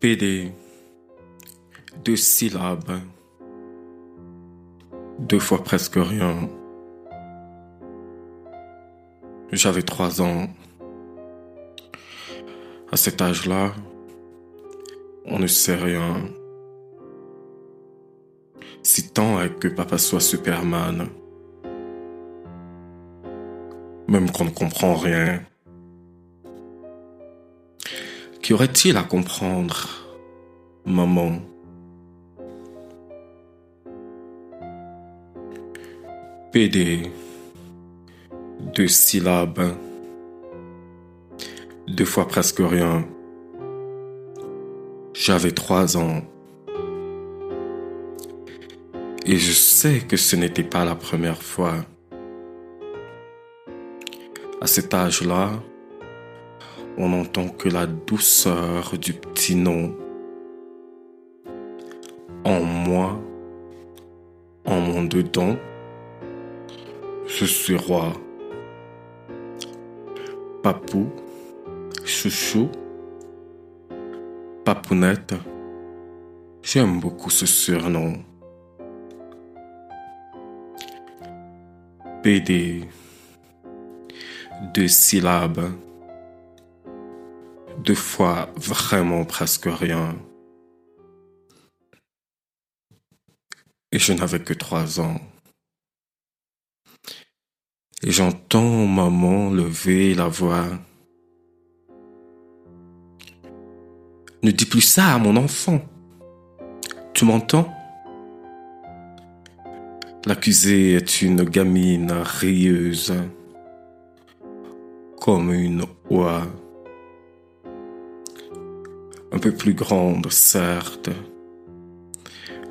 PD. Deux syllabes. Deux fois presque rien. J'avais trois ans. À cet âge-là, on ne sait rien. Si tant est que papa soit Superman. Même qu'on ne comprend rien. Qu'y aurait-il à comprendre, maman? PD. Deux syllabes. Deux fois presque rien. J'avais trois ans. Et je sais que ce n'était pas la première fois. À cet âge-là, on n'entend que la douceur du petit nom. En moi, en mon dedans, je suis roi. Papou, chouchou, papounette, j'aime beaucoup ce surnom. PD, deux syllabes, deux fois vraiment presque rien. Et je n'avais que trois ans. Et j'entends maman lever la voix. Ne dis plus ça à mon enfant. Tu m'entends? L'accusée est une gamine rieuse, comme une oie. Un peu plus grande, certes,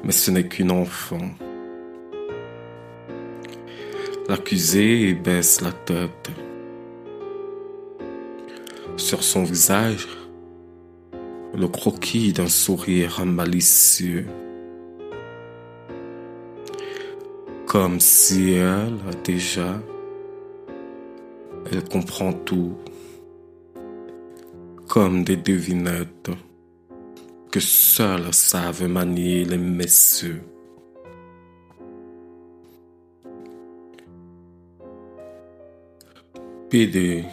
mais ce n'est qu'une enfant. L'accusé baisse la tête. Sur son visage, le croquis d'un sourire malicieux. Comme si elle, déjà, elle comprend tout. Comme des devinettes que seuls savent manier les messieurs. PD,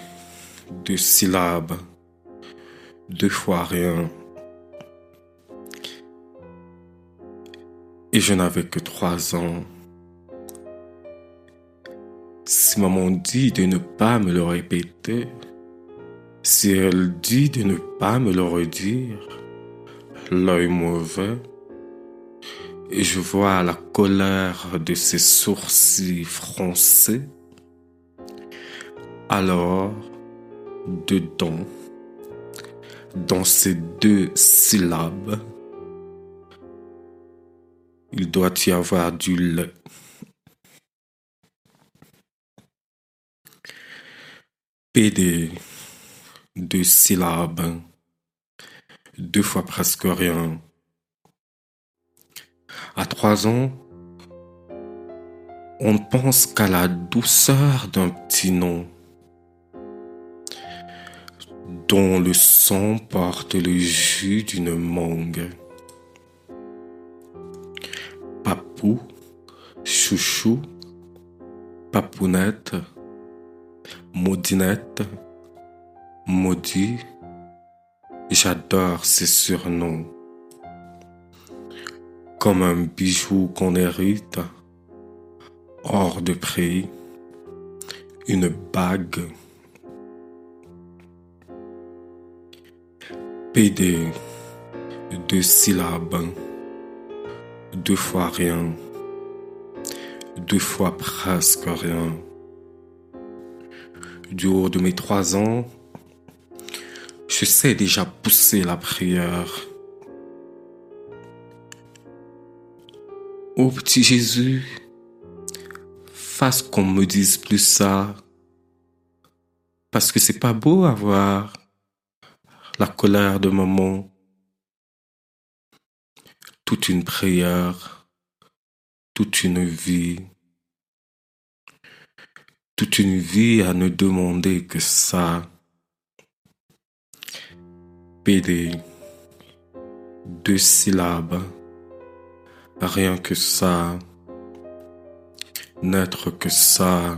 deux syllabes, deux fois rien. Et je n'avais que trois ans. Si maman dit de ne pas me le répéter, si elle dit de ne pas me le redire, l'œil mauvais, et je vois la colère de ses sourcils froncés, alors, dedans, dans ces deux syllabes, il doit y avoir du lait. PD, deux syllabes, deux fois presque rien. À trois ans, on ne pense qu'à la douceur d'un petit nom dont le sang porte le jus d'une mangue. Papou, chouchou, papounette, maudinette, maudit, j'adore ces surnoms. Comme un bijou qu'on hérite, hors de prix, une bague PD, deux syllabes, deux fois rien, deux fois presque rien. Du haut de mes trois ans, je sais déjà pousser la prière. Ô petit Jésus, fasse qu'on me dise plus ça, parce que c'est pas beau à voir la colère de maman, toute une prière, toute une vie, toute une vie à ne demander que ça. PD, deux syllabes, rien que ça, n'être que ça.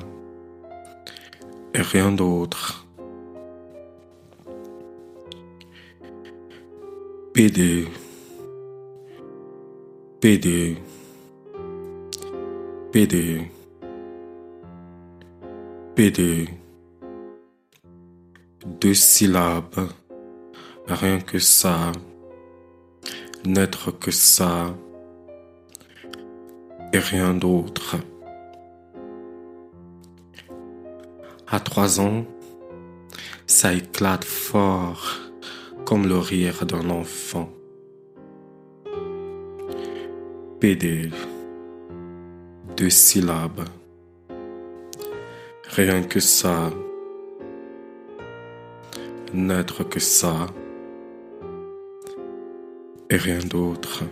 Et rien d'autre. PD, PD, PD, PD, deux syllabes, rien que ça, n'être que ça. Et rien d'autre. À trois ans, ça éclate fort comme le rire d'un enfant. PD, deux syllabes, rien que ça, n'être que ça et rien d'autre.